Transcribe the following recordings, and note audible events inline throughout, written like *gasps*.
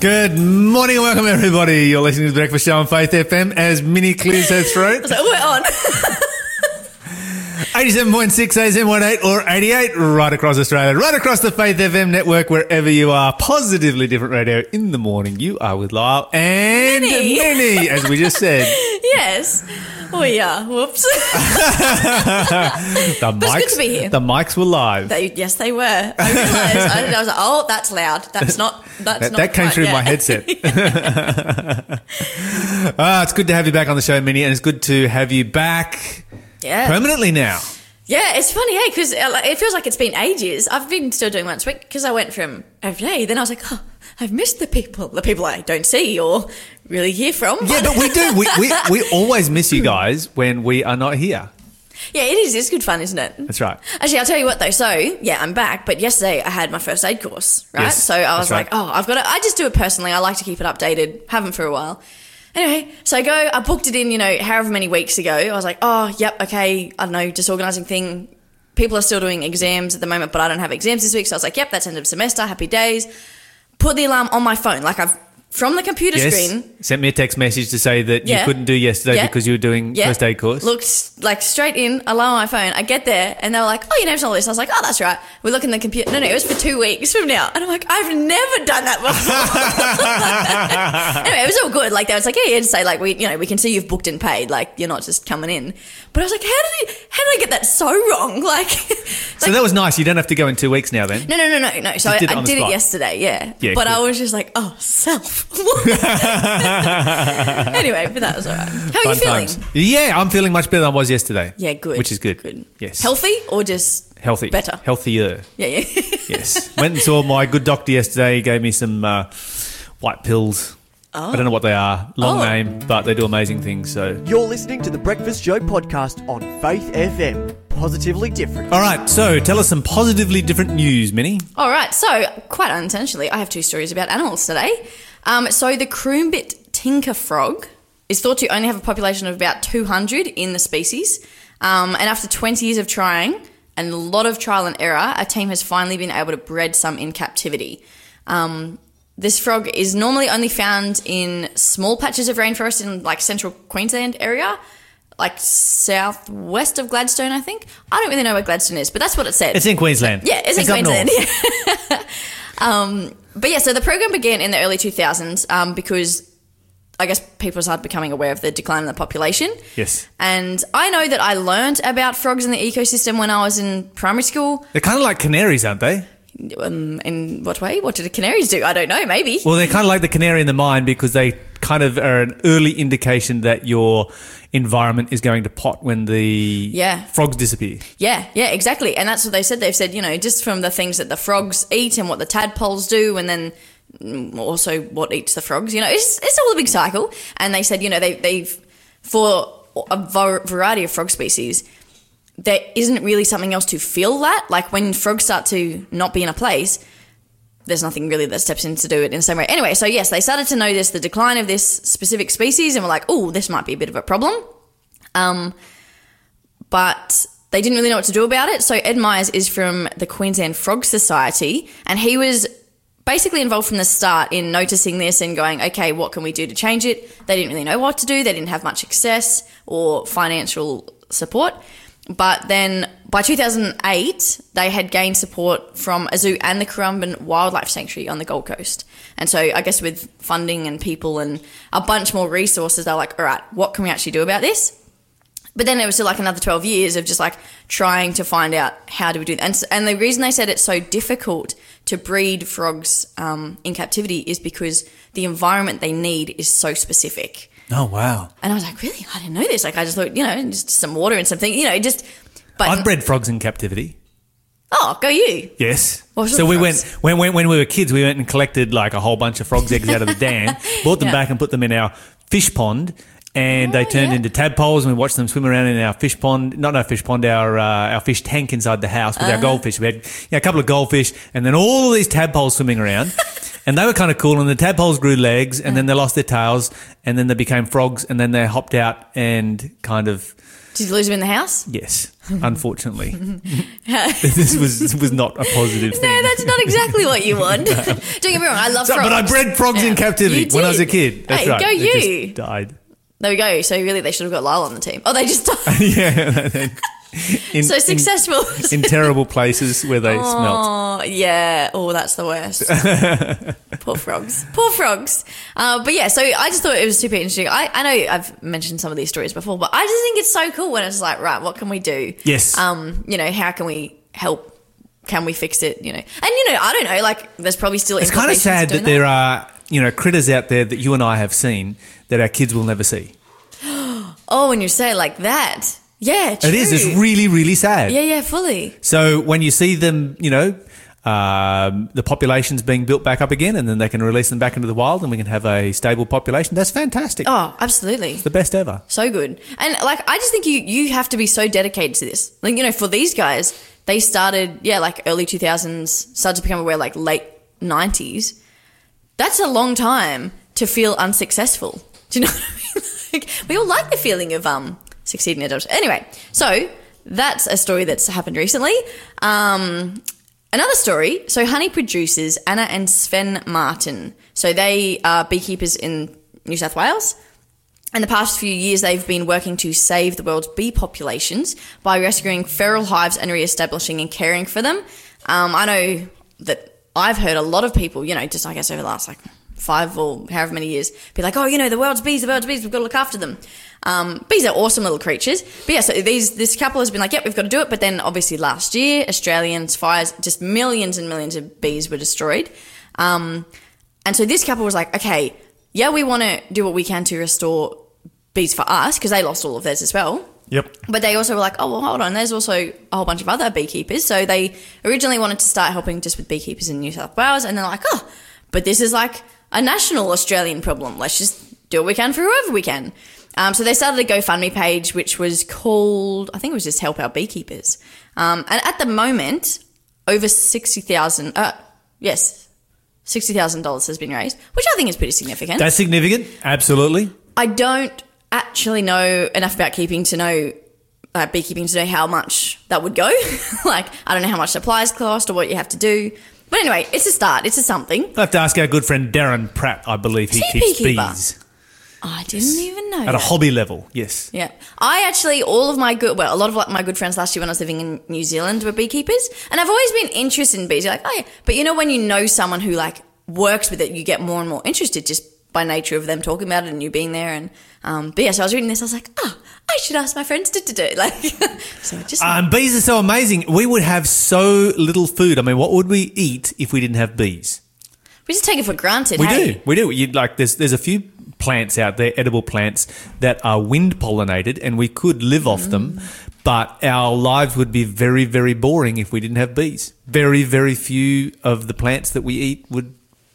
Good morning and welcome, everybody. You're listening to the Breakfast Show on Faith FM as Minnie clears her throat. *laughs* So we're on. 87.6 ASM 18 or 88 right across Australia, right across the Faith FM network, wherever you are. Positively different radio in the morning. You are with Lyle and Minnie. Minnie, as we just said. *laughs* yes. We are. Whoops. *laughs* The mics, good to be here. The mics were live. They, yes, they were. I realised. I, I was like, oh, that's loud. That's not. That's That, not. that came through yet. my headset. *laughs* *laughs* ah, it's good to have you back on the show, Minnie, and it's good to have you back yeah. permanently now. Yeah, it's funny, hey, because it feels like it's been ages. I've been still doing once a week because I went from every day. Then I was like, oh, I've missed the people, the people I don't see or really hear from. Yeah, but we do. We, we, *laughs* we always miss you guys when we are not here. yeah, it is. It's good fun, isn't it? That's right. Actually, I'll tell you what though. So, yeah, I'm back. But yesterday I had my first aid course, right? Yes, so I was like, oh, I've got to. I just do it personally. I like to keep it updated. Haven't for a while. Anyway, so I go. I booked it in. You know, however many weeks ago. I was like, oh, yep, okay. I don't know, disorganizing thing. People are still doing exams at the moment, but I don't have exams this week. So I was like, yep, that's end of semester. Happy days. Put the alarm on my phone, like I've from the computer Yes. screen. Sent me a text message to say that Yeah. you couldn't do yesterday Yeah. because you were doing Yeah. first aid course. Looked like straight in, alarm on my phone. I get there and they were like, oh, your name's on the list. I was like, oh, that's right. We look in the computer. No, no, it was for two weeks from now. And I'm like, I've never done that before. *laughs* anyway, it was all good. Like, they was like, yeah, yeah, just say, like, we, you know, we can see you've booked and paid. Like, you're not just coming in. But I was like, how did, I, how did I get that so wrong? *laughs* Like, so that was nice. You don't have to go in two weeks now then. no, no, no, no, no. So I, did it I the did it yesterday, yeah. Yeah, but I was just like, oh, self. *laughs* anyway, but that was all right. How are Fun you feeling? times. Yeah, I'm feeling much better than I was yesterday. Yeah, good. Which is good. Good. Yes. Healthy or just Healthy. Better. Healthier. Yeah, yeah. *laughs* Yes. Went and saw my good doctor yesterday. He gave me some uh, white pills. I don't know what they are. Long Oh. name, but they do amazing things. So. You're listening to the Breakfast Show podcast on Faith FM. Positively different. All right. So tell us some positively different news, Minnie. All right. So, quite unintentionally, I have two stories about animals today. Um, so, the Kroombit tinker frog is thought to only have a population of about 200 in the species. Um, and after 20 years of trying and a lot of trial and error, a team has finally been able to bred some in captivity. Um, this frog is normally only found in small patches of rainforest in like central Queensland area, like southwest of Gladstone, I think. I don't really know where Gladstone is, but that's what it said. It's in Queensland. Yeah, it's, in up Queensland. Yeah. *laughs* um, but yeah, so the program began in the early 2000s um, because I guess people started becoming aware of the decline in the population. Yes. And I know that I learned about frogs in the ecosystem when I was in primary school. They're kind of like canaries, aren't they? Um, in what way? What did the canaries do? I don't know. Maybe. Well, they're kind of like the canary in the mine because they kind of are an early indication that your environment is going to pot when the Yeah. frogs disappear. Yeah, yeah, exactly. And that's what they said. They've said, you know, just from the things that the frogs eat and what the tadpoles do, and then also what eats the frogs, you know, it's, it's all a big cycle. And they said, you know, they, they've, for a variety of frog species, there isn't really something else to fill that. Like when frogs start to not be in a place, there's nothing really that steps in to do it in the same way. Anyway, so yes, they started to notice the decline of this specific species and were like, oh, this might be a bit of a problem. Um, but they didn't really know what to do about it. So Ed Myers is from the Queensland Frog Society, and he was basically involved from the start in noticing this and going, okay, what can we do to change it? They didn't really know what to do. They didn't have much access or financial support. But then by 2008, they had gained support from a zoo and the Currumbin Wildlife Sanctuary on the Gold Coast. And so I guess with funding and people and a bunch more resources, they're like, all right, what can we actually do about this? But then it was still like another 12 years of just like trying to find out how do we do that. And, and the reason they said it's so difficult to breed frogs um, in captivity is because the environment they need is so specific. Oh wow! And I was like, really? I didn't know this. Like, I just thought, you know, just some water and something, you know, just. But I've bred frogs in captivity. oh, go you! Yes. So we went when, when when we were kids. We went and collected like a whole bunch of frogs' eggs out of the *laughs* dam, brought them Yeah. back and put them in our fish pond, and they Oh, turned yeah. into tadpoles. And we watched them swim around in our fish pond, not our fish pond, our uh, our fish tank inside the house with Uh-huh. our goldfish. We had you know, a couple of goldfish, and then all of these tadpoles swimming around. *laughs* And they were kind of cool, and the tadpoles grew legs, and then they lost their tails, and then they became frogs, and then they hopped out and kind of Did you lose them in the house? Yes, unfortunately, *laughs* *laughs* this was this was not a positive thing. No, that's not exactly what you want. Don't get me wrong, I love So- frogs. but I bred frogs in captivity when I was a kid. That's hey, right. go They you. died. There we go. So really, they should have got Lyle on the team. Oh, they just *laughs* died. yeah. *laughs* In, so successful. In, in terrible places where they smelt. Oh yeah. Oh, that's the worst. *laughs* Poor frogs. Poor frogs. Uh, but yeah, so I just thought it was super interesting. I, I know I've mentioned some of these stories before, but I just think it's so cool when it's like, right, what can we do? Yes. Um, you know, how can we help? Can we fix it? You know, and you know, I don't know. Like, there's probably still. It's kind of sad doing that there are you know critters out there that you and I have seen that our kids will never see. *gasps* Oh, when you say it like that, yeah, true. It is. It's really really sad. Yeah, yeah, fully. So when you see them, you know. Um, the population's being built back up again, and then they can release them back into the wild, and we can have a stable population. That's fantastic. Oh, absolutely. The best ever. So good. And like I just think you you have to be so dedicated to this. Like, you know, for these guys, they started, yeah, like early 2000s, started to become aware like late 90s. That's a long time to feel unsuccessful. Do you know what I mean? *laughs* Like, we all like the feeling of um succeeding at adulthood. Anyway, so that's a story that's happened recently. Um Another story. So, honey producers Anna and Sven Martin. So, they are beekeepers in New South Wales. In the past few years, they've been working to save the world's bee populations by rescuing feral hives and re-establishing and caring for them. Um, I know that I've heard a lot of people, you know, just I guess over the last like five or however many years, be like, "Oh, you know, the world's bees, the world's bees, we've got to look after them." Um, bees are awesome little creatures, but yeah, so these this couple has been like, "Yep, we've got to do it." But then obviously last year, Australians fires, just millions and millions of bees were destroyed. Um, and so this couple was like, okay, yeah, we want to do what we can to restore bees for us because they lost all of theirs as well. Yep. But they also were like, oh, well, hold on, there's also a whole bunch of other beekeepers. So they originally wanted to start helping just with beekeepers in New South Wales. And they're like, oh, but this is like a national Australian problem. Let's just do what we can for whoever we can. Um, so they started a GoFundMe page, which was called, I think it was just Help Our Beekeepers. Um, and at the moment, over 60,000, uh, yes, $60,000 has been raised, which I think is pretty significant. That's significant. Absolutely. I don't actually know enough about keeping to know uh, beekeeping to know how much that would go. *laughs* like I don't know how much supplies cost or what you have to do. But anyway, it's a start. It's a something. I'll have to ask our good friend Darren Pratt. I believe he he keeps beekeeper? bees I didn't even know. at a hobby level. Yes. Yeah, I actually all of my good well, a lot of like my good friends last year when I was living in New Zealand were beekeepers, and I've always been interested in bees. You're like, oh yeah, but you know when you know someone who like works with it, you get more and more interested just by nature of them talking about it and you being there. And um, but yeah, so I was reading this, I was like, oh, I should ask my friends to do *laughs* like. so just Um, bees are so amazing. We would have so little food. I mean, what would we eat if we didn't have bees? we just take it for granted. We hey? do. We do. You like there's there's a few plants out there, edible plants that are wind pollinated, and we could live off them. But our lives would be very, very boring if we didn't have bees. Very, very few of the plants that we eat would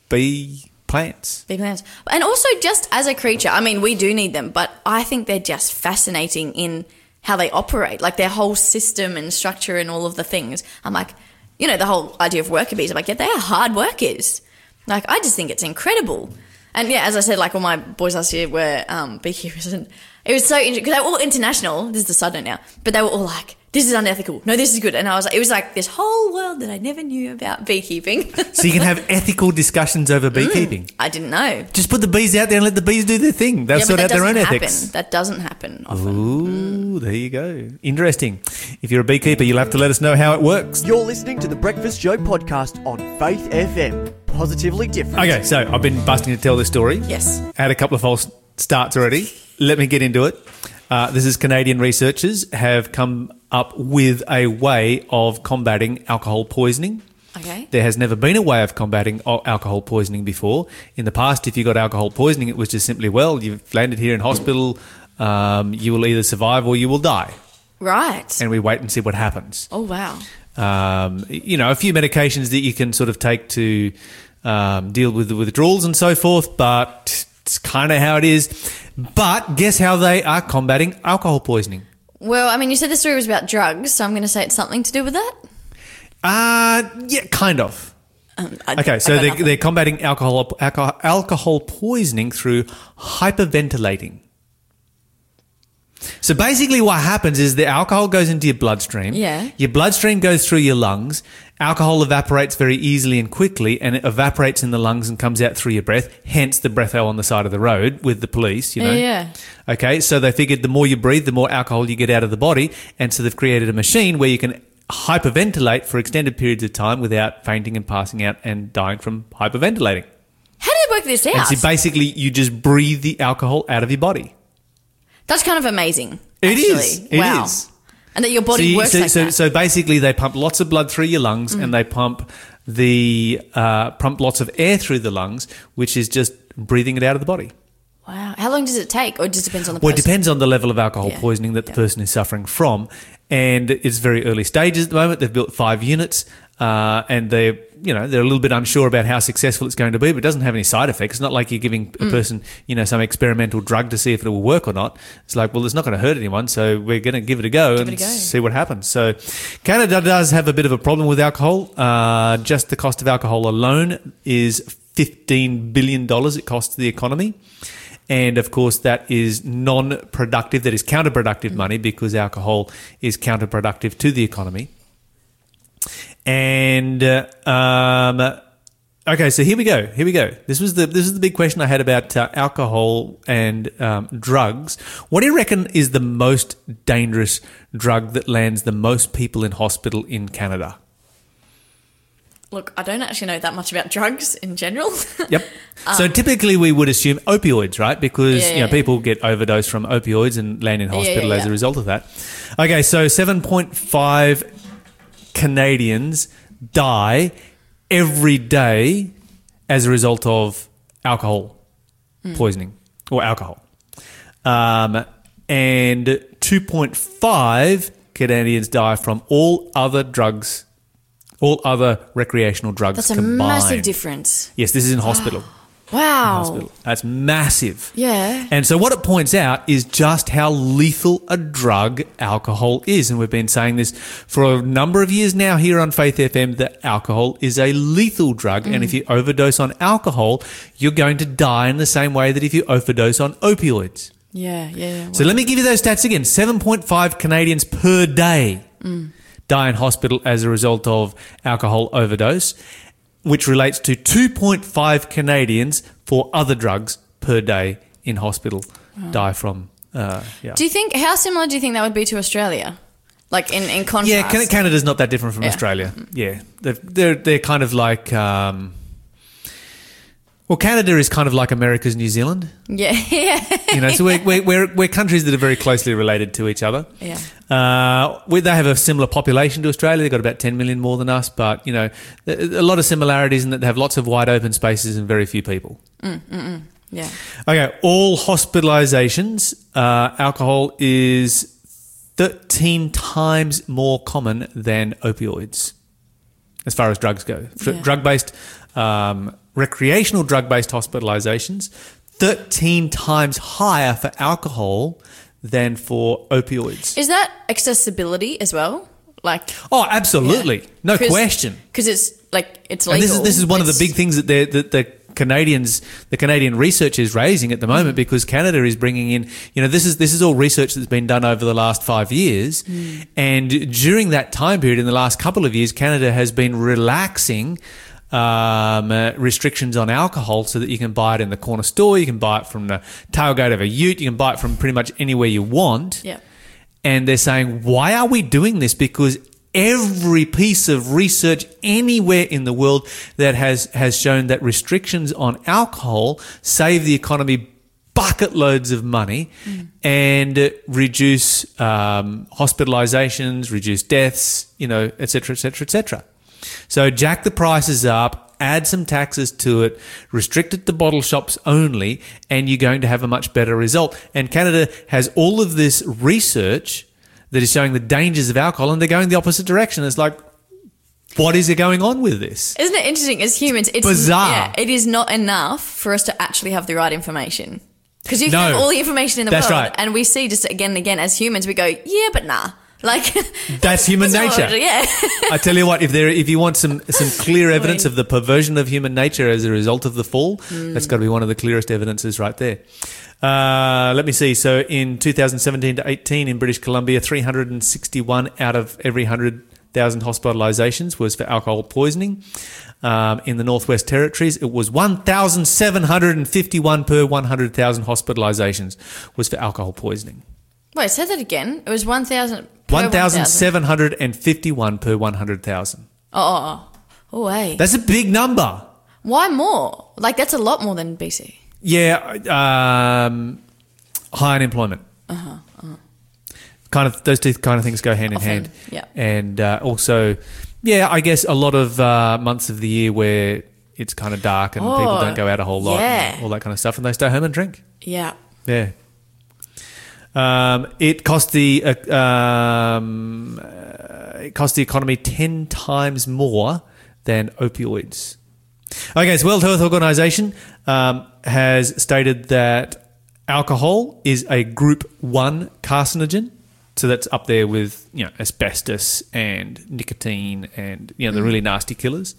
be plants. Big plants. And also, just as a creature, I mean, we do need them, but I think they're just fascinating in how they operate, like their whole system and structure and all of the things. I'm like, you know, the whole idea of worker bees. I'm like, yeah, they are hard workers. Like, I just think it's incredible. And yeah, as I said, like all my boys last year were um, *laughs* beekeepers, and it was so interesting because they were all international. This is the side note now, but they were all like, "This is unethical. No, this is good." And I was, like, it was like this whole world that I never knew about beekeeping. *laughs* So you can have ethical discussions over mm, beekeeping. I didn't know. Just put the bees out there and let the bees do their thing. They'll Yeah, sort out their own doesn't happen. ethics. That doesn't happen often. Ooh, mm. there you go. Interesting. If you're a beekeeper, you'll have to let us know how it works. You're listening to the Breakfast Show podcast on Faith FM. Positively different. Okay, so I've been busting to tell this story. Yes. I Had a couple of false starts already. Let me get into it. Uh, this is Canadian researchers have come up with a way of combating alcohol poisoning. Okay. There has never been a way of combating alcohol poisoning before. In the past, if you got alcohol poisoning, it was just simply, well, you've landed here in hospital, um, you will either survive or you will die. Right. And we wait and see what happens. oh wow. Um, you know, a few medications that you can sort of take to um, deal with the withdrawals and so forth, but it's kind of how it is. But guess how they are combating alcohol poisoning? Well, I mean, you said the story was about drugs, so I'm going to say it's something to do with that. Uh, yeah, kind of. Um, I- Okay, so got they, nothing. they're combating alcohol, alcohol alcohol poisoning through hyperventilating. So basically, what happens is the alcohol goes into your bloodstream. Yeah. Your bloodstream goes through your lungs. Alcohol evaporates very easily and quickly, and it evaporates in the lungs and comes out through your breath. Hence, the breath on the side of the road with the police. You know. Yeah, Okay. So they figured the more you breathe, the more alcohol you get out of the body, and so they've created a machine where you can hyperventilate for extended periods of time without fainting and passing out and dying from hyperventilating. How do they work this And out? so basically, you just breathe the alcohol out of your body. That's kind of amazing. It is. is. It wow. is. And that your body so, works so, like so, that. Mm. so basically, they pump lots of blood through your lungs, and they pump the uh, pump lots of air through the lungs, which is just breathing it out of the body. wow. How long does it take? Or it just depends on the Well, it depends on the level of alcohol Yeah. poisoning that the Yeah. person is suffering from, and it's very early stages at the moment. They've built five units, uh, and they, you know, they're a little bit unsure about how successful it's going to be. But it doesn't have any side effects. It's not like you're giving Mm. a person, you know, some experimental drug to see if it will work or not. It's like, well, it's not going to hurt anyone, so we're going to give it a go Give and a go. see what happens. So, Canada does have a bit of a problem with alcohol. Uh, just the cost of alcohol alone is fifteen billion dollars. It costs the economy. And of course, that is non productive, that is counterproductive money because alcohol is counterproductive to the economy. And, uh, um, okay, so here we go. Here we go. This was the, this is the big question I had about uh, alcohol and um, drugs. What do you reckon is the most dangerous drug that lands the most people in hospital in Canada? Look, I don't actually know that much about drugs in general. *laughs* Yep. so typically we would assume opioids, right? Because Um, Yeah, you know yeah. people get overdosed from opioids and land in Yeah, hospital yeah, as a result of that. Okay, so 7.5 Canadians die every day as a result of alcohol Hmm. poisoning or alcohol. Um, and 2.5 Canadians die from all other drugs, all other recreational drugs That's a combined. massive difference. Yes, this is in *gasps* hospital. Wow. That's massive. Yeah. And so what it points out is just how lethal a drug alcohol is. And we've been saying this for a number of years now here on Faith FM that alcohol is a lethal drug. And if you overdose on alcohol, you're going to die in the same way that if you overdose on opioids. Yeah, yeah. yeah. So let me give you those stats again. 7.5 Canadians per day mm. die in hospital as a result of alcohol overdose, which relates to 2.5 Canadians for other drugs per day in hospital die from. Uh, yeah. do you think, how similar do you think that would be to Australia? Like in, in contrast? Yeah, Can- Canada's not that different from Yeah. Australia. Yeah, they're, they're they're kind of like um, well, Canada is kind of like America's New Zealand. Yeah. You know, so we're, we're, we're, we're countries that are very closely related to each other. Yeah. Uh, we, they have a similar population to Australia. They've got about 10 million more than us, but, you know, a lot of similarities in that they have lots of wide open spaces and very few people. Yeah. Okay, all hospitalizations, uh, alcohol is 13 times more common than opioids as far as drugs go. Yeah. Drug based, um, recreational drug based hospitalizations, 13 times higher for alcohol than for opioids. Is that accessibility as well? Like, Oh, absolutely. No question. Because it's like, it's legal. And this is this is one of the big things that the that the Canadians, the Canadian research is raising at the moment because Canada is bringing in, you know, this is this is all research that's been done over the last five years, Mm. and during that time period, in the last couple of years, Canada has been relaxing. Um, uh, restrictions on alcohol so that you can buy it in the corner store, you can buy it from the tailgate of a ute, you can buy it from pretty much anywhere you want Yeah. and they're saying, why are we doing this? Because every piece of research anywhere in the world that has, has shown that restrictions on alcohol save the economy bucket loads of money and reduce um, hospitalizations, reduce deaths, you know, et cetera, et cetera, et cetera. So jack the prices up, add some taxes to it, restrict it to bottle shops only, and you're going to have a much better result. And Canada has all of this research that is showing the dangers of alcohol, and they're going the opposite direction. It's like, what is going on with this? Isn't it interesting? As humans, it's Bizarre. Yeah, it is not enough for us to actually have the right information. Because you No. have all the information in the world, right. and we see just again and again as humans, we go, yeah, but nah. Like That's human *laughs* nature. Yeah. I tell you what, if there, if you want some some *laughs* clear evidence of the perversion of human nature as a result of the fall, that's got to be one of the clearest evidences right there. Uh, let me see. So in 2017 to 18 in British Columbia, 361 out of every 100,000 hospitalizations was for alcohol poisoning. Um, in the Northwest Territories, it was 1,751 per 100,000 hospitalizations was for alcohol poisoning. Wait, say that again. It was 1,000. per 1,000. 1,751 per 100,000. Oh, oh, oh. Oh, hey. That's a big number. Why more? Like, that's a lot more than BC. Yeah, um, high unemployment. Uh-huh, Kind of those two kind of things go hand in Often, hand. yeah. and uh, also, yeah, I guess a lot of uh, months of the year where it's kind of dark and people Oh, don't go out a whole lot, yeah. and all that kind of stuff, and they stay home and drink. Yeah. Yeah. Um, it cost the uh, um, uh, it cost the economy ten times more than opioids. Okay, so World Health Organization um, has stated that alcohol is a group one carcinogen. So that's up there with you know asbestos and nicotine and you know the really nasty killers.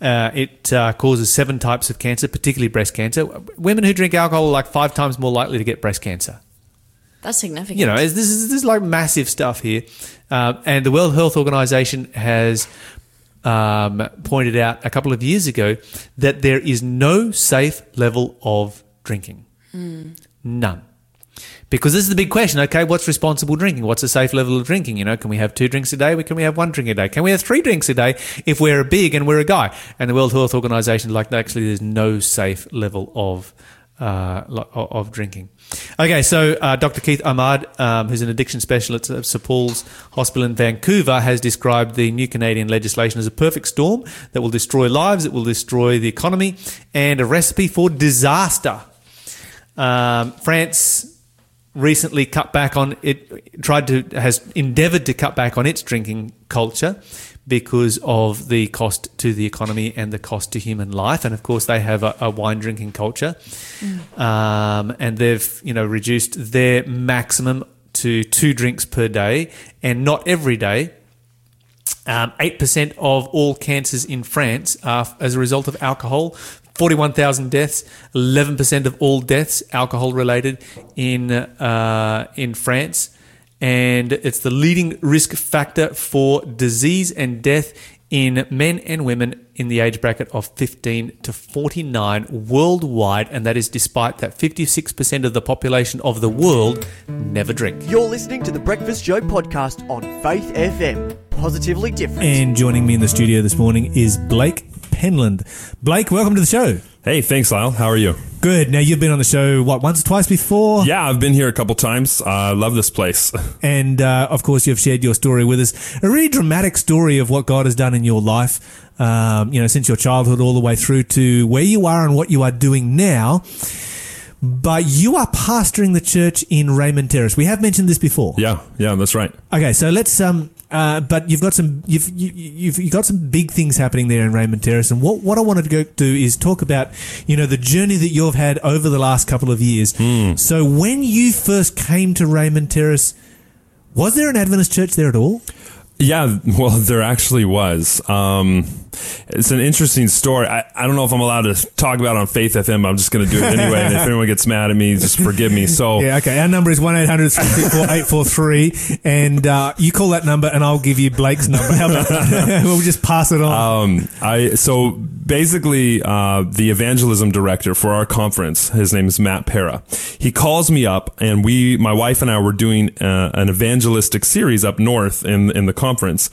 Uh, it uh, causes seven types of cancer, particularly breast cancer. Women who drink alcohol are like five times more likely to get breast cancer. That's significant. You know, this is this is like massive stuff here, um, and the World Health Organization has um, pointed out a couple of years ago that there is no safe level of drinking, none. Because this is the big question. Okay, what's responsible drinking? What's a safe level of drinking? You know, can we have two drinks a day? Can we have one drink a day? Can we have three drinks a day if we're a big and we're a guy? And the World Health Organization, like, actually, there's no safe level of uh, of drinking. Okay, so uh, Dr. Keith Ahamad, um, who's an addiction specialist at St Paul's Hospital in Vancouver, has described the new Canadian legislation as a perfect storm that will destroy lives, it will destroy the economy, and a recipe for disaster. Um, France recently cut back on it tried to has endeavored to cut back on its drinking culture because of the cost to the economy and the cost to human life. And of course they have a, a wine drinking culture. Um, and they've you know reduced their maximum to two drinks per day. And not every day. Um, 8% of all cancers in France are as a result of alcohol. 41,000 deaths, 11% of all deaths alcohol related in uh, in France, and it's the leading risk factor for disease and death in men and women in the age bracket of 15 to 49 worldwide, and that is despite that 56% of the population of the world never drink. You're listening to the Breakfast Show podcast on Faith FM. Positively different. And joining me in the studio this morning is Blake Penland. Blake, welcome to the show. Hey, thanks, Lyle. How are you? Good. Now you've been on the show what once or twice before, Yeah, I've been here a couple times. Uh, I love this place. *laughs* and uh, of course you've shared your story with us. A really dramatic story of what God has done in your life. Um, you know, since your childhood all the way through to where you are and what you are doing now. But you are pastoring the church in Raymond Terrace. We have mentioned this before. Yeah, yeah, that's right. Okay, so let's um uh but you've got some you've you, you've you got some big things happening there in Raymond Terrace and what what I wanted to go do is talk about you know the journey that you've had over the last couple of years. So when you first came to Raymond Terrace was there an Adventist church there at all? Yeah, *laughs* well, there actually was. Um, it's an interesting story. I, I don't know if I'm allowed to talk about it on Faith FM. But I'm just going to do it anyway. and if *laughs* anyone gets mad at me, just forgive me. So, *laughs* Yeah, okay. Our number is one 843 and uh, you call that number and I'll give you Blake's number. How about *laughs* we'll just pass it on. Um, I so basically uh, the evangelism director for our conference. His name is Matt Para. He calls me up, and we, my wife and I, were doing uh, an evangelistic series up north in in the conference,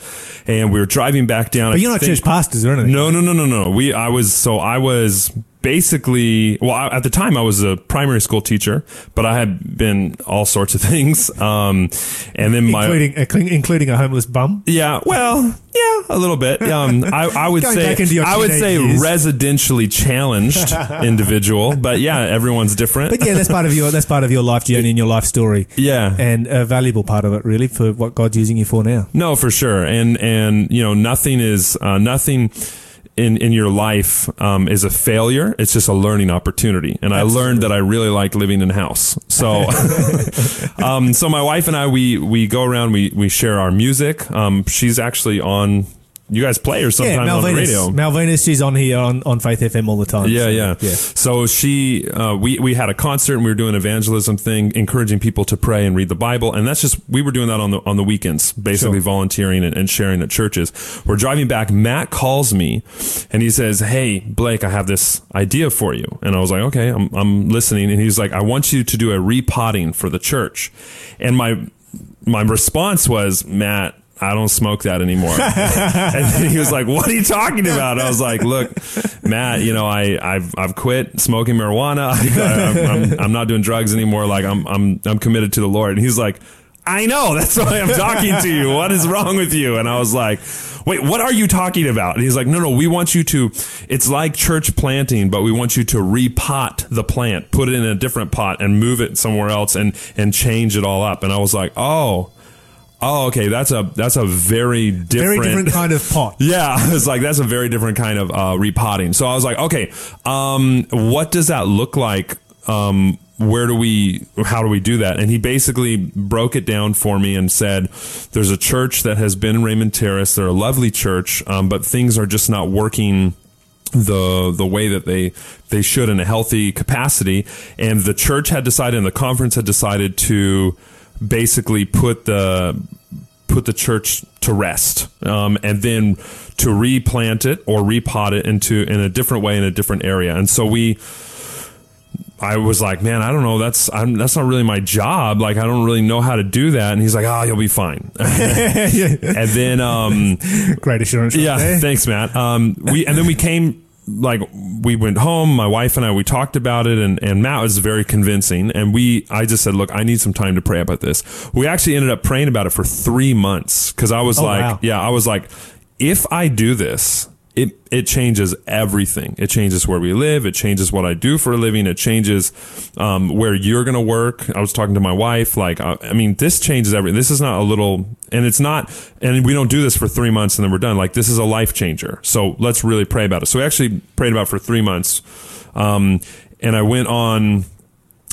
and we were driving back down. but you're not think- church pastors No, no, no, no, no. We, I was so I was basically well I, at the time I was a primary school teacher, but I had been all sorts of *laughs* things. Um, and then my including uh, including a homeless bum. yeah, well, yeah, a little bit. Um, I, I would say back into your I would say years. residentially challenged *laughs* individual, but yeah, everyone's different. But yeah, that's part of your that's part of your life journey and your life story. Yeah. and a valuable part of it, really, for what God's using you for now. No, for sure, and and you know nothing is uh, nothing. In, in your life um, is a failure. It's just a learning opportunity, and I learned that I really like living in a house. So, *laughs* *laughs* um, so my wife and I we we go around. We we share our music. Um, she's actually on you guys play her Yeah, sometime on the radio. Malvinus, she's on here on, on Faith FM all the time. Yeah, so, yeah, yeah. So she, uh, we we had a concert and we were doing an evangelism thing, encouraging people to pray and read the Bible, and that's just we were doing that on the on the weekends, basically Sure. volunteering and, and sharing at churches. We're driving back. Matt calls me, and he says, "Hey, Blake, I have this idea for you." And I was like, "Okay, I'm I'm listening." And he's like, "I want you to do a repotting for the church," and my my response was, "Matt." I don't smoke that anymore. *laughs* and then he was like, "What are you talking about?" I was like, "Look, Matt, you know, I I've I've quit smoking marijuana. *laughs* I, I'm, I'm I'm not doing drugs anymore. Like I'm I'm I'm committed to the Lord." And he's like, "I know. That's why I'm talking to you. What is wrong with you?" And I was like, "Wait, what are you talking about?" And he's like, "No, no. We want you to. It's like church planting, but we want you to repot the plant, put it in a different pot, and move it somewhere else, and and change it all up." And I was like, "Oh." Oh, okay. That's a that's a very different, Very different kind of pot. *laughs* yeah, I was like, that's a very different kind of uh, repotting. So I was like, okay, um, what does that look like? Um, where do we, how do we do that? And he basically broke it down for me and said, there's a church that has been Raymond Terrace. They're a lovely church, um, but things are just not working the the way that they they should in a healthy capacity and the church had decided and the conference had decided to basically put the put the church to rest um, and then to replant it or repot it into in a different way in a different area and so we I was like, man, I don't know. That's I'm, that's not really my job. Like, I don't really know how to do that. And he's like, oh, you'll be fine. *laughs* and then, um, Great assurance. yeah, there. thanks, Matt. Um, we and then we came like we went home. My wife and I we talked about it, and and Matt was very convincing. And we, I just said, look, I need some time to pray about this. We actually ended up praying about it for three months because I was Oh, like, wow. yeah, I was like, if I do this. It, it changes everything. It changes where we live. It changes what I do for a living. It changes um, where you're going to work. I was talking to my wife. Like, uh, I mean, this changes everything. This is not a little, and it's not, and we don't do this for three months and then we're done. Like, this is a life changer. So let's really pray about it. So we actually prayed about for three months. Um, and I went on,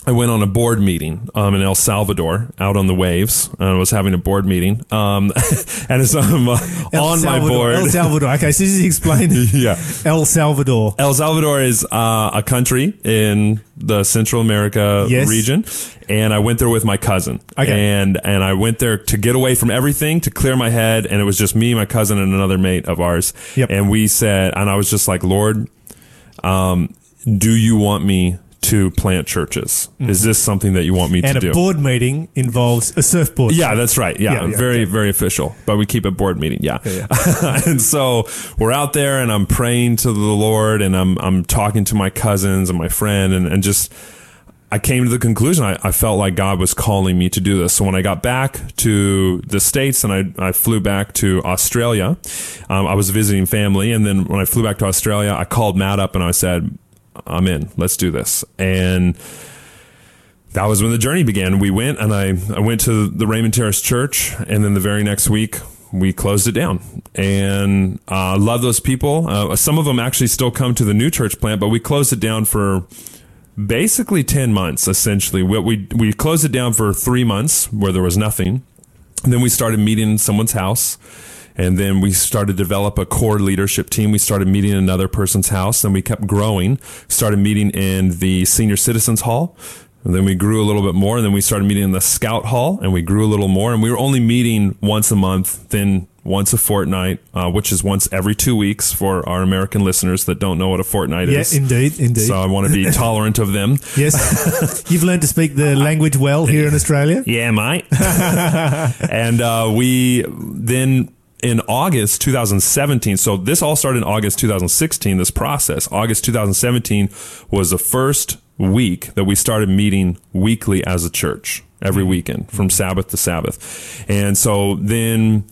I went on a board meeting um, in El Salvador out on the waves. I was having a board meeting. Um, *laughs* and so I'm uh, El on my board. El Salvador. Okay, so this is explained. *laughs* yeah. El Salvador. El Salvador is uh, a country in the Central America Yes. region, and I went there with my cousin. Okay. And and I went there to get away from everything, to clear my head, and it was just me, my cousin, and another mate of ours. Yep. And we said, and I was just like, Lord, um, do you want me to plant churches? Is this something that you want me Mm-hmm. And to a do? board meeting involves a surfboard. Yeah, that's right. Yeah, Yeah, yeah, very, okay. very official. But we keep a board meeting. Yeah. Yeah, *laughs* and so we're out there and I'm praying to the Lord and I'm, I'm talking to my cousins and my friend and, and just, I came to the conclusion I, I felt like God was calling me to do this. So when I got back to the States and I, I flew back to Australia, um, I was visiting family. And then when I flew back to Australia, I called Matt up and I said, I'm in, let's do this. And that was when the journey began. We went and I, I went to the Raymond Terrace Church, and then the very next week we closed it down. And uh, love those people. Uh, some of them actually still come to the new church plant, but we closed it down for basically ten months. Essentially, we we, we closed it down for three months where there was nothing. And then we started meeting in someone's house. And then we started to develop a core leadership team. We started meeting in another person's house. and we kept growing. Started meeting in the senior citizens hall. And then we grew a little bit more. And then we started meeting in the scout hall and we grew a little more. And we were only meeting once a month, then once a fortnight, uh, which is once every two weeks for our American listeners that don't know what a fortnight Yeah, is. indeed, indeed. So I want to be *laughs* tolerant of them. yes. *laughs* You've learned to speak the language well here in Australia. Yeah, mate. *laughs* and uh, we then in August 2017. So this all started in August 2016. This process, August 2017, was the first week that we started meeting weekly as a church every weekend from mm-hmm. Sabbath to Sabbath. And so then.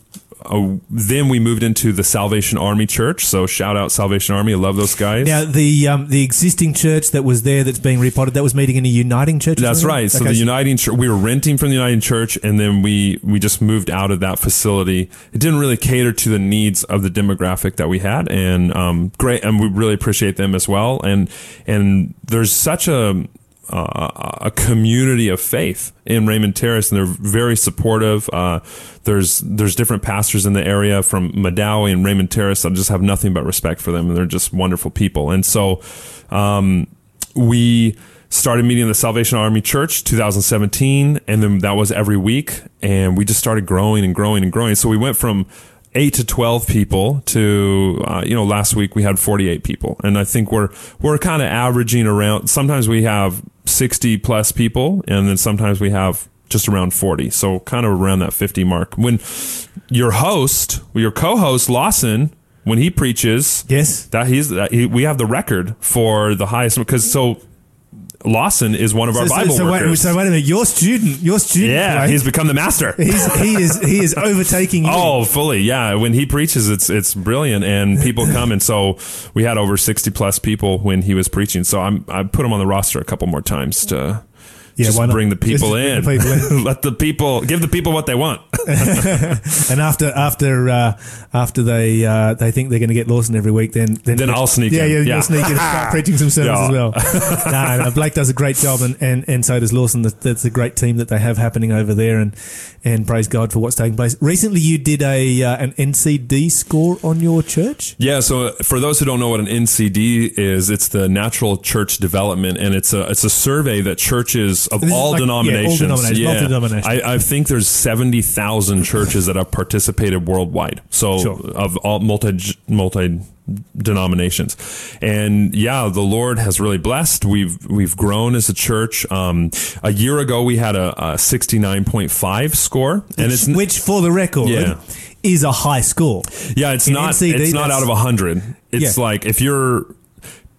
Uh, then we moved into the Salvation Army Church. So shout out Salvation Army. I love those guys. Now, the um, the existing church that was there that's being repotted, that was meeting in a uniting church? That's right. So Okay, the Uniting Church, we were renting from the Uniting Church, and then we we just moved out of that facility. It didn't really cater to the needs of the demographic that we had, and um, great, and we really appreciate them as well. And and there's such a a community of faith in Raymond Terrace, and they're very supportive. Uh, there's there's different pastors in the area from Medowie and Raymond Terrace. I just have nothing but respect for them, and they're just wonderful people. And so um, we started meeting in the Salvation Army Church 2017, and then that was every week, and we just started growing and growing and growing. So we went from eight to 12 people to, uh, you know, last week we had 48 people. And I think we're, we're kind of averaging around, sometimes we have 60 plus people and then sometimes we have just around 40. So kind of around that 50 mark. When your host, your co-host Lawson, when he preaches, Yes. that he's, that he, we have the record for the highest because so Lawson is one of our so, Bible so, wait, workers. so wait a minute. Your student, your student, yeah, he's become the master. *laughs* he's, he is he is *laughs* overtaking you. Oh, fully, yeah. When he preaches, it's it's brilliant, and people come, and so we had over sixty plus people when he was preaching. So I'm I put him on the roster a couple more times to Yeah, just bring the people in, bring the people let the people give the people what they want. *laughs* And after after uh, after they uh, they think they're going to get Lawson every week, then then, Then I'll sneak yeah, in. Yeah, Yeah. you'll sneak in and start *laughs* preaching some sermons Yeah. as well. *laughs* no, no, Blake does a great job, and, and, and so does Lawson. That's a great team that they have happening over there, and and praise God for what's taking place. Recently, you did a uh, an NCD score on your church. Yeah, so for those who don't know what an NCD is, it's the Natural Church Development, and it's a it's a survey that churches of all like- yeah, all denominations. denominations. I, I think there's seventy thousand churches that have participated worldwide. So Sure. of all multi multi denominations, and yeah, the Lord has really blessed. We've we've grown as a church. Um, a year ago, we had a, a sixty nine point five score, and it's which, for the record, Yeah. is a high score. Yeah, it's In not. NCD, it's not out of hundred. It's Yeah. like if you're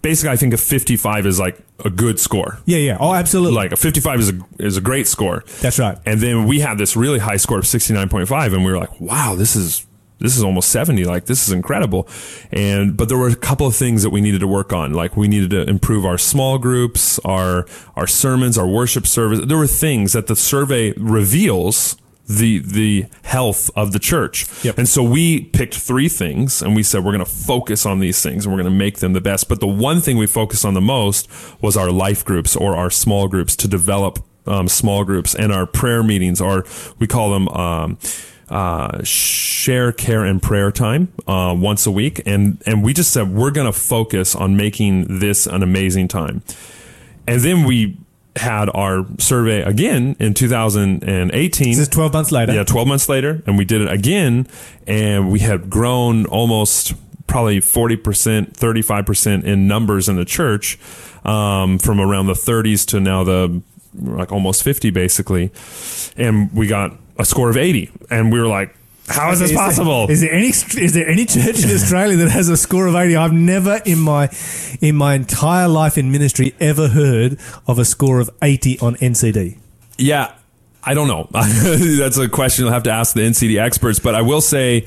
basically, I think a fifty-five is like a good score. Yeah, yeah. Oh, absolutely. Like a fifty-five is a is a great score. That's right. And then we had this really high score of sixty-nine point five, and we were like, "Wow, this is." This is almost 70. Like, this is incredible. And, but there were a couple of things that we needed to work on. Like, we needed to improve our small groups, our, our sermons, our worship service. There were things that the survey reveals the the health of the church. Yep. And so we picked three things and we said we're going to focus on these things and we're going to make them the best. But the one thing we focused on the most was our life groups or our small groups to develop um, small groups and our prayer meetings or we call them um, uh, share care and prayer time uh, once a week and and we just said we're going to focus on making this an amazing time and then we had our survey again in 2018 This is 12 months later. yeah, 12 months later, and we did it again, and we had grown almost probably 40%, 35% in numbers in the church um, from around the 30s to now the like almost 50 basically. And we got a score of 80, and we were like, how is this there- possible? Is there any is there any church in Australia that has a score of eighty? I've never in my in my entire life in ministry ever heard of a score of eighty on NCD. Yeah, I don't know. *laughs* That's a question you'll have to ask the NCD experts. But I will say,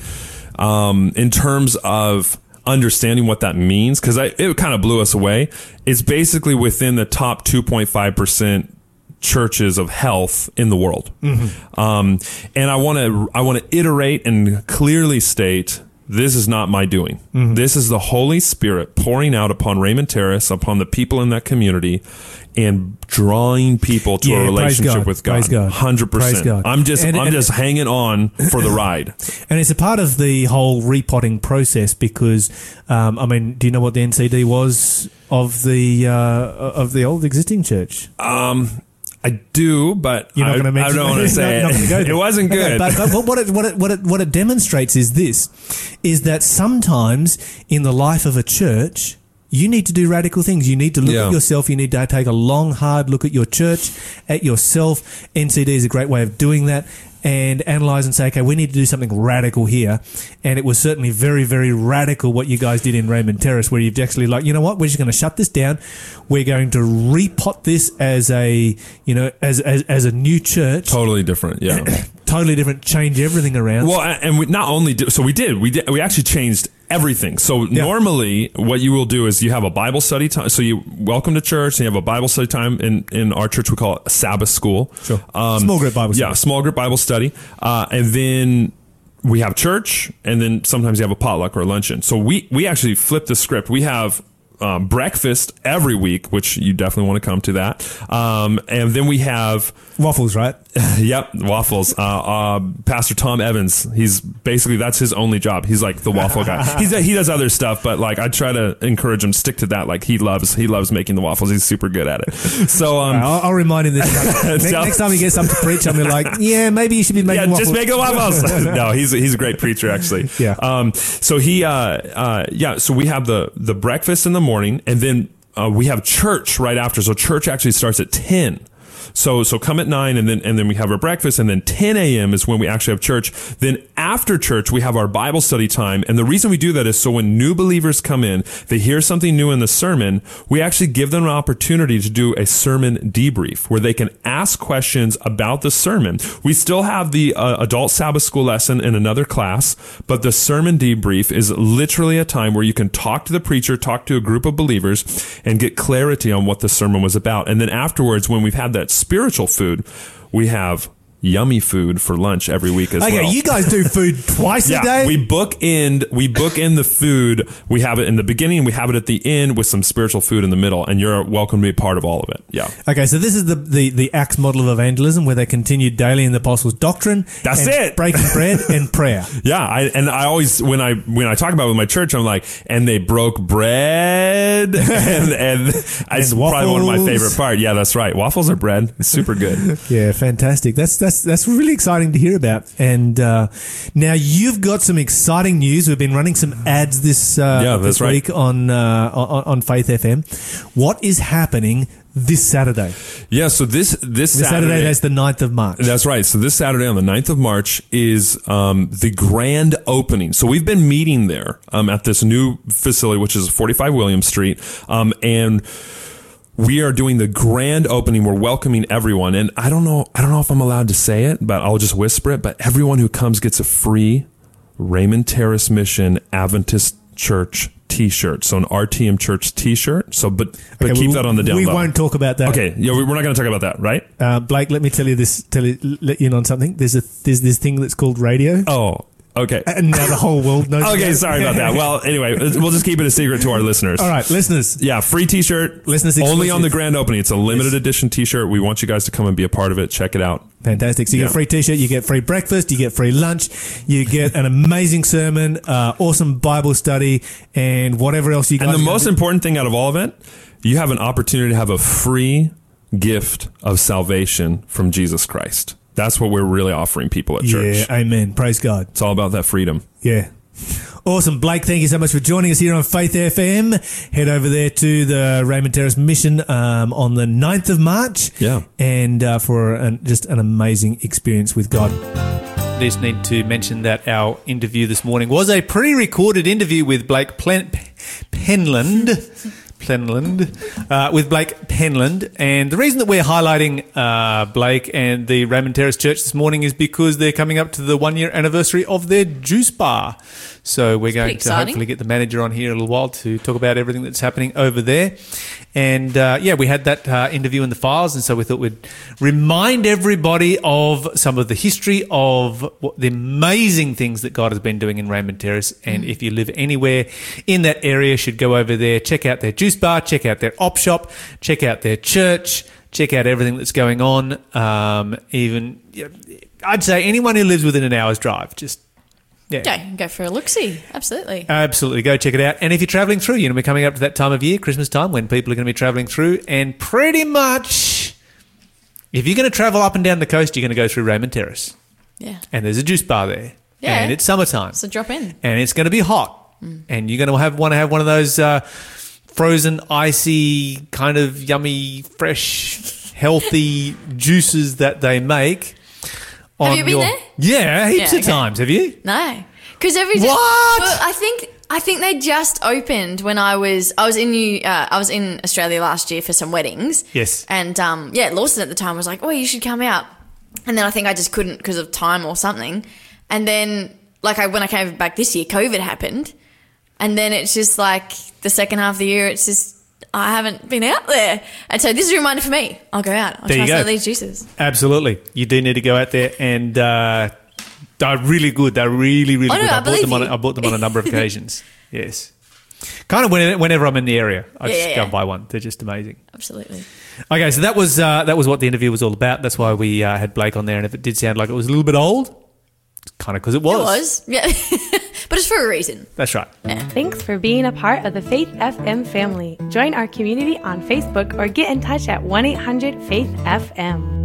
um, in terms of understanding what that means, because it kind of blew us away. It's basically within the top 2.5 percent churches of health in the world. Um, and I want to I want to iterate and clearly state this is not my doing. This is the Holy Spirit pouring out upon Raymond Terrace, upon the people in that community, and drawing people to Yeah, a relationship God, with God. Hundred percent. I'm just And- I'm and- just hanging on for the ride. *laughs* And it's a part of the whole repotting process because, um, I mean, do you know what the NCD was of the uh, of the old existing church? I do, but You're not I, going to mention. I don't want *laughs* to say not it. go *laughs* it wasn't Okay, good. but, but what it, what it what it what it demonstrates is this: is that sometimes in the life of a church. You need to do radical things. You need to look Yeah. at yourself. You need to take a long, hard look at your church, at yourself. NCD is a great way of doing that and analyze and say, okay, we need to do something radical here. And it was certainly very, very radical what you guys did in Raymond Terrace, where you've actually like, you know what, we're just going to shut this down. We're going to repot this as a, you know, as as, as a new church, totally different. Yeah. *coughs* totally different, change everything around. Well, and we not only did, so we did, we did, we actually changed everything. So normally what you will do is you have a Bible study time. So you welcome to church and you have a Bible study time in, in our church. We call it Sabbath school. Sure. Small group Bible Yeah. study. Small group Bible study. Uh, and then we have church and then sometimes you have a potluck or a luncheon. So we, we actually flip the script. We have um, breakfast every week, which you definitely want to come to that. Um, and then we have Waffles, right? *laughs* yep, waffles. Uh, uh, Pastor Tom Evans. He's basically that's his only job. He's like the waffle guy. *laughs* He's he does other stuff, but like I try to encourage him stick to that. Like he loves he loves making the waffles. He's super good at it. *laughs* So um, I'll, I'll remind him this time. next, next time he gets up to preach, I'm like, yeah, maybe you should be making yeah, waffles. just make the waffles. no, he's he's a great preacher actually. Yeah. Um. So he uh uh yeah. So we have the the breakfast in the morning, and then uh, we have church right after. So church actually starts at ten. So so come at nine, and then and then we have our breakfast, and then ten a.m. is when we actually have church. Then after church, we have our Bible study time, and the reason we do that is so when new believers come in, they hear something new in the sermon, we actually give them an opportunity to do a sermon debrief where they can ask questions about the sermon. We still have the uh, adult Sabbath school lesson in another class, but the sermon debrief is literally a time where you can talk to the preacher, talk to a group of believers, and get clarity on what the sermon was about. And then afterwards, when we've had that spiritual food, we have yummy food for lunch every week as Okay, well. Okay, you guys do food *laughs* twice a Yeah, day. we book in we book in the food. We have it in the beginning, we have it at the end with some spiritual food in the middle, and you're welcome to be a part of all of it. Yeah. Okay, so this is the, the, the Acts model of evangelism where they continued daily in the apostles' doctrine. That's it. Breaking *laughs* bread and prayer. Yeah, I, and I always when I when I talk about it with my church, I'm like, and they broke bread, *laughs* and and it's probably one of my favorite part. Yeah, that's right. Waffles are bread. It's super good. Yeah, fantastic. That's that's that's really exciting to hear about. And uh, now you've got some exciting news. We've been running some ads this uh, Yeah, this that's right. week on, uh, on on Faith FM. What is happening this Saturday? Yeah. So this this, This Saturday, that's the 9th of March. That's right. So this Saturday on the 9th of March is um, the grand opening. So we've been meeting there um, at this new facility, which is 45 William Street. Um, and we are doing the grand opening. We're welcoming everyone. And I don't know, I don't know if I'm allowed to say it, but I'll just whisper it. But everyone who comes gets a free Raymond Terrace Mission Adventist Church t-shirt. So an RTM Church t-shirt. So, but, but Okay, keep we- that on the down We low. won't talk about that. Okay. Yeah. we- We're not going to talk about that, right? Uh, Blake, let me tell you this. Tell you, let you in on something. There's a there's this thing that's called radio, Oh, okay. *laughs* and now the whole world knows. Okay, sorry about that. Well, anyway, we'll just keep it a secret to our listeners. All right, listeners. Yeah, free T-shirt. Listeners only on the grand opening. It's a limited edition T-shirt. We want you guys to come and be a part of it. Check it out. Fantastic. So you get a free t-shirt, you get free breakfast, you get free lunch, you get an amazing sermon, uh, awesome Bible study, and whatever else you guys And the most gonna important thing out of all of it, you have an opportunity to have a free gift of salvation from Jesus Christ. That's what we're really offering people at church. Yeah, amen. Praise God. It's all about that freedom. Yeah. Awesome. Blake, thank you so much for joining us here on Faith FM. Head over there to the Raymond Terrace Mission um, on the 9th of March. Yeah. And uh, for an, just an amazing experience with God. I just need to mention that our interview this morning was a pre-recorded interview with Blake Plen- Penland. Penland, uh, with Blake Penland. And the reason that we're highlighting uh, Blake and the Raymond Terrace Church this morning is because they're coming up to the one year anniversary of their juice bar. So we're going to exciting. hopefully get the manager on here in a little while to talk about everything that's happening over there. And uh, yeah, we had that uh, interview in the files, and so we thought we'd remind everybody of some of the history of what the amazing things that God has been doing in Raymond Terrace. And if you live anywhere in that area, should go over there, check out their juice bar, check out their op shop, check out their church, check out everything that's going on. Um, even yeah, I'd say anyone who lives within an hour's drive, just yeah. Yeah, go for a look see. Absolutely. Absolutely, go check it out. And if you're traveling through, you know, we're coming up to that time of year, Christmas time, when people are going to be traveling through, and pretty much, if you're going to travel up and down the coast, you're going to go through Raymond Terrace, Yeah. and there's a juice bar there, Yeah. and it's summertime, So drop in. and it's going to be hot, and you're going to have want to have one of those uh, frozen, icy, kind of yummy, fresh, healthy juices that they make. Have you been your- there? Yeah, heaps Yeah, of okay. times. Have you? No, because every What? Well, I think I think they just opened when I was I was in New uh, I was in Australia last year for some weddings. Yes. and um, yeah, Lawson at the time was like, "Oh, you should come out," and then I think I just couldn't because of time or something. And then like I when I came back this year, COVID happened, and then it's just like the second half of the year, it's just. I haven't been out there, and so this is a reminder for me. I'll go out. I'll There try some of these juices. Absolutely. You do need to go out there and uh, they're really good. They're really, really Oh, no, good. I I, bought them on. I bought them on a number of *laughs* occasions. Yes. Kind of whenever, whenever I'm in the area, I Yeah, just yeah, go and buy one. They're just amazing. Absolutely. Okay, so that was uh, that was what the interview was all about. That's why we uh, had Blake on there, and if it did sound like it was a little bit old, it's kind of because it was. It was. Yeah. *laughs* but it's for a reason. That's right. Thanks for being a part of the Faith FM family. Join our community on Facebook or get in touch at 1 800 Faith FM.